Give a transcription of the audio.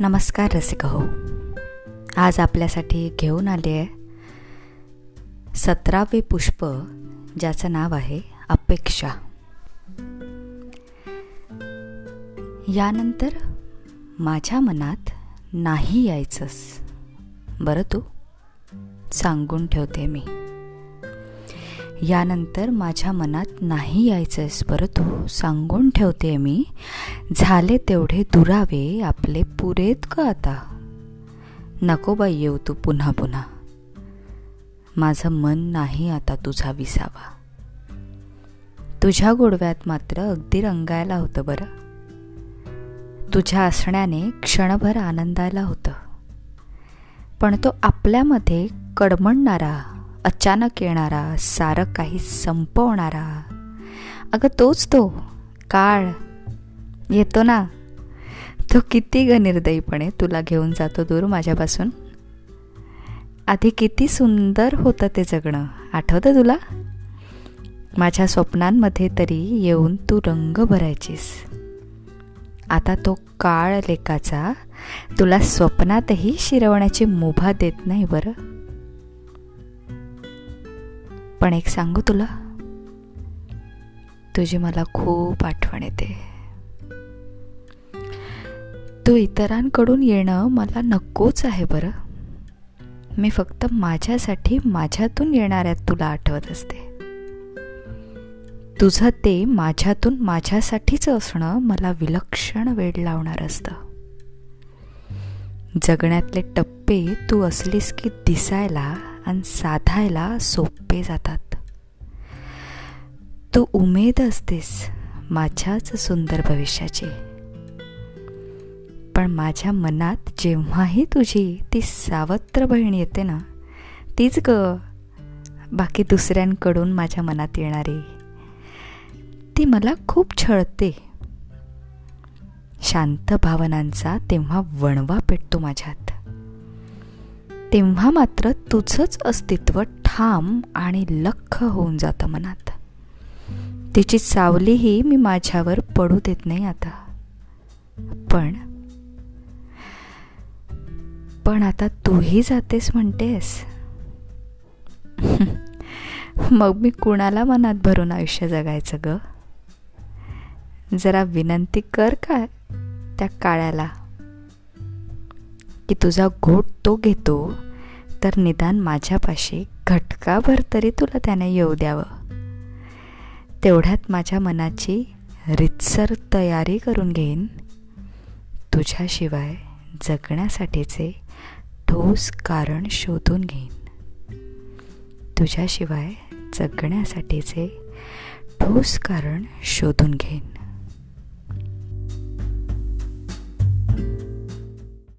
नमस्कार रसिक हो आज आपल्यासाठी घेऊन आले आहे सतरावे पुष्प ज्याचं नाव आहे अपेक्षा. यानंतर माझ्या मनात नाही यायचंस. बरं तू सांगून ठेवते मी. यानंतर माझ्या मनात नाही यायचंयस बरं तू. सांगून ठेवते मी. झाले तेवढे दुरावे आपले पुरेत का आता? नको बाई येऊ तू पुन्हा पुन्हा. माझं मन नाही आता तुझा विसावा. तुझ्या गोडव्यात मात्र अगदी रंगायला होतं बरं. तुझ्या असण्याने क्षणभर आनंदायला होतं. पण तो आपल्यामध्ये कडमणणारा अचानक येणारा सारं काही संपवणारा. अगं तोच तो काळ. येतो ना. तो किती ग निर्दयीपणे तुला घेऊन जातो दूर माझ्यापासून. आधी किती सुंदर होतं ते जगणं. आठवतं तुला? माझ्या स्वप्नांमध्ये तरी येऊन तू रंग भरायचीस. आता तो काळ लेखाचा तुला स्वप्नातही शिरवण्याची मुभा देत नाही बरं? पण एक सांगू तुला? तुझी मला खूप आठवण येते. तू इतरांकडून येणं मला नकोच आहे बरं. मी फक्त माझ्यासाठी माझ्यातून येणाऱ्या तुला आठवत असते. तुझं ते माझ्यातून माझ्यासाठीच असणं मला विलक्षण वेळ लावणार असतं. जगण्यातले टप्पे तू असलीस की दिसायला आणि साधायला सोपे जातात. तू उमेद असतेस माझ्याच सुंदर भविष्याची. पण माझ्या मनात जेव्हाही तुझी ती सावत्र बहीण येते ना तीच ग. बाकी दुसऱ्यांकडून माझ्या मनात येणारी. ती मला खूप छळते. शांत भावनांचा तेव्हा वणवा पेटतो माझ्यात. तेव्हा मात्र तुझंच अस्तित्व ठाम आणि लख होऊन जातं मनात. तिची सावलीही मी माझ्यावर पडू देत नाही आता. पण पण आता तूही जातेस म्हणतेस. मग मी कुणाला मनात भरून आयुष्य जगायचं ग? जरा विनंती कर का त्या काळ्याला? की तुझा घोट तो घेतो तर निदान माझ्यापाशी घटकाभर तरी तुला त्याने येऊ द्यावं. तेवढ्यात माझ्या मनाची रितसर तयारी करून घेईन. तुझ्याशिवाय जगण्यासाठीचे ठोस कारण शोधून घेईन. तुझ्याशिवाय जगण्यासाठीचे ठोस कारण शोधून घेईन.